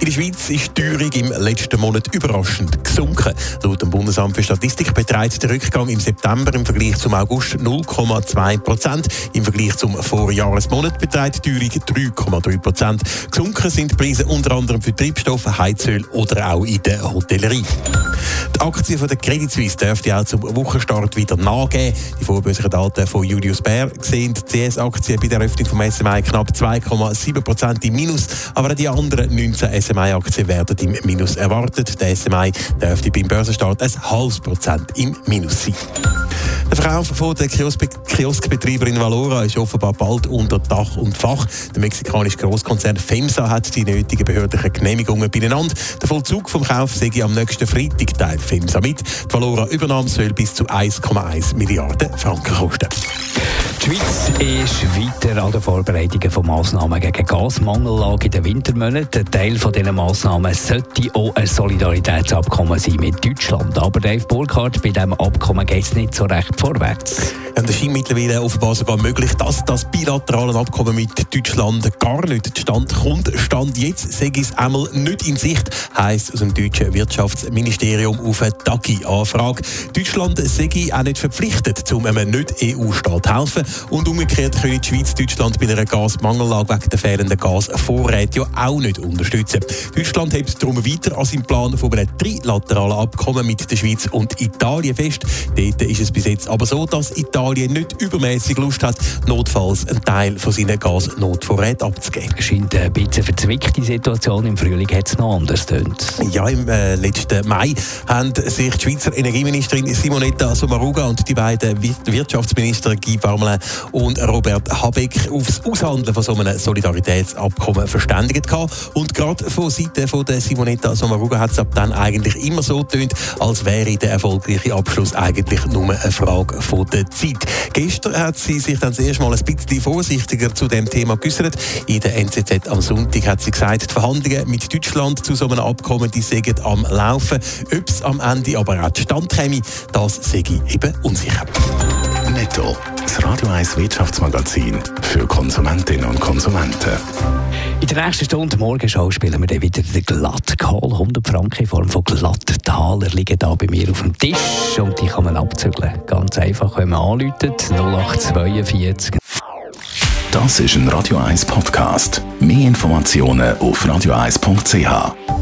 In der Schweiz ist die Teuerung im letzten Monat überraschend gesunken. Laut dem Bundesamt für Statistik beträgt der Rückgang im September im Vergleich zum August 0,2 Prozent. Im Vergleich zum Vorjahresmonat beträgt die Teuerung 3,3 Prozent. Gesunken sind die Preise unter anderem für Treibstoffe, Heizöl oder auch in der Hotellerie. Die Aktien von der Credit Suisse dürften auch zum Wochenstart wieder nachgeben. Die vorbörslichen Daten von Julius Baer sehen die CS-Aktien bei der Eröffnung vom SMI knapp 2,7 Prozent im Minus, aber auch die anderen 19 SMI-Aktien werden im Minus erwartet. Der SMI dürfte beim Börsenstart ein halbes Prozent im Minus sein. Der Verkauf von der Kioskbetreiberin Valora ist offenbar bald unter Dach und Fach. Der mexikanische Großkonzern FEMSA hat die nötigen behördlichen Genehmigungen beieinander. Der Vollzug vom Kauf sei am nächsten Freitag teilt FEMSA mit. Die Valora-Übernahme soll bis zu 1,1 Milliarden Franken kosten. Die Schweiz ist weiter an den Vorbereitungen von Massnahmen gegen Gasmangellage in den Wintermonaten. Ein Teil dieser Massnahmen sollte auch ein Solidaritätsabkommen sein mit Deutschland. Aber Dave Burkhardt, bei diesem Abkommen geht es nicht so recht vorwärts. Es scheint mittlerweile offenbar sogar möglich, dass das bilaterale Abkommen mit Deutschland gar nicht zustande kommt. Stand jetzt sage ich es einmal nicht in Sicht, heisst aus dem deutschen Wirtschaftsministerium auf eine TAGI-Anfrage. Deutschland sei auch nicht verpflichtet, um einem Nicht-EU-Staat zu helfen. Und umgekehrt können die Schweiz Deutschland bei einer Gasmangellage wegen der fehlenden Gasvorräte ja auch nicht unterstützen. Deutschland hält darum weiter an seinem Plan von einem trilateralen Abkommen mit der Schweiz und Italien fest. Dort ist es bis jetzt aber so, dass Italien nicht übermäßig Lust hat, notfalls einen Teil von seinen Gasnotvorräten abzugeben. Es scheint ein bisschen verzwickte Situation. Im Frühling hat es noch anders tönt. Ja, im äh, letzten Mai haben sich die Schweizer Energieministerin Simonetta Sommaruga und die beiden Wirtschaftsminister Guy Parmelin und Robert Habeck auf das Aushandeln von so einem Solidaritätsabkommen verständigt gehabt. Und gerade von Seite von der Simonetta Sommaruga hat es ab dann eigentlich immer so getönt, als wäre der erfolgreiche Abschluss eigentlich nur eine Frage von der Zeit. Gestern hat sie sich dann das erste Mal ein bisschen vorsichtiger zu dem Thema geäußert. In der NZZ am Sonntag hat sie gesagt, die Verhandlungen mit Deutschland zu so einem Abkommen, die sägen am Laufen. Ob es am Ende aber auch zustande käme, das sei eben unsicher. Netto, das Radio 1 Wirtschaftsmagazin für Konsumentinnen und Konsumenten. In der nächsten Stunde Morgenschau spielen wir dann wieder den Glattcall. 100 Franken in Form von Glattaler liegen da bei mir auf dem Tisch und die kann man abzügeln. Ganz einfach, wenn man anläutet. 0842. Das ist ein Radio 1 Podcast. Mehr Informationen auf radio1.ch.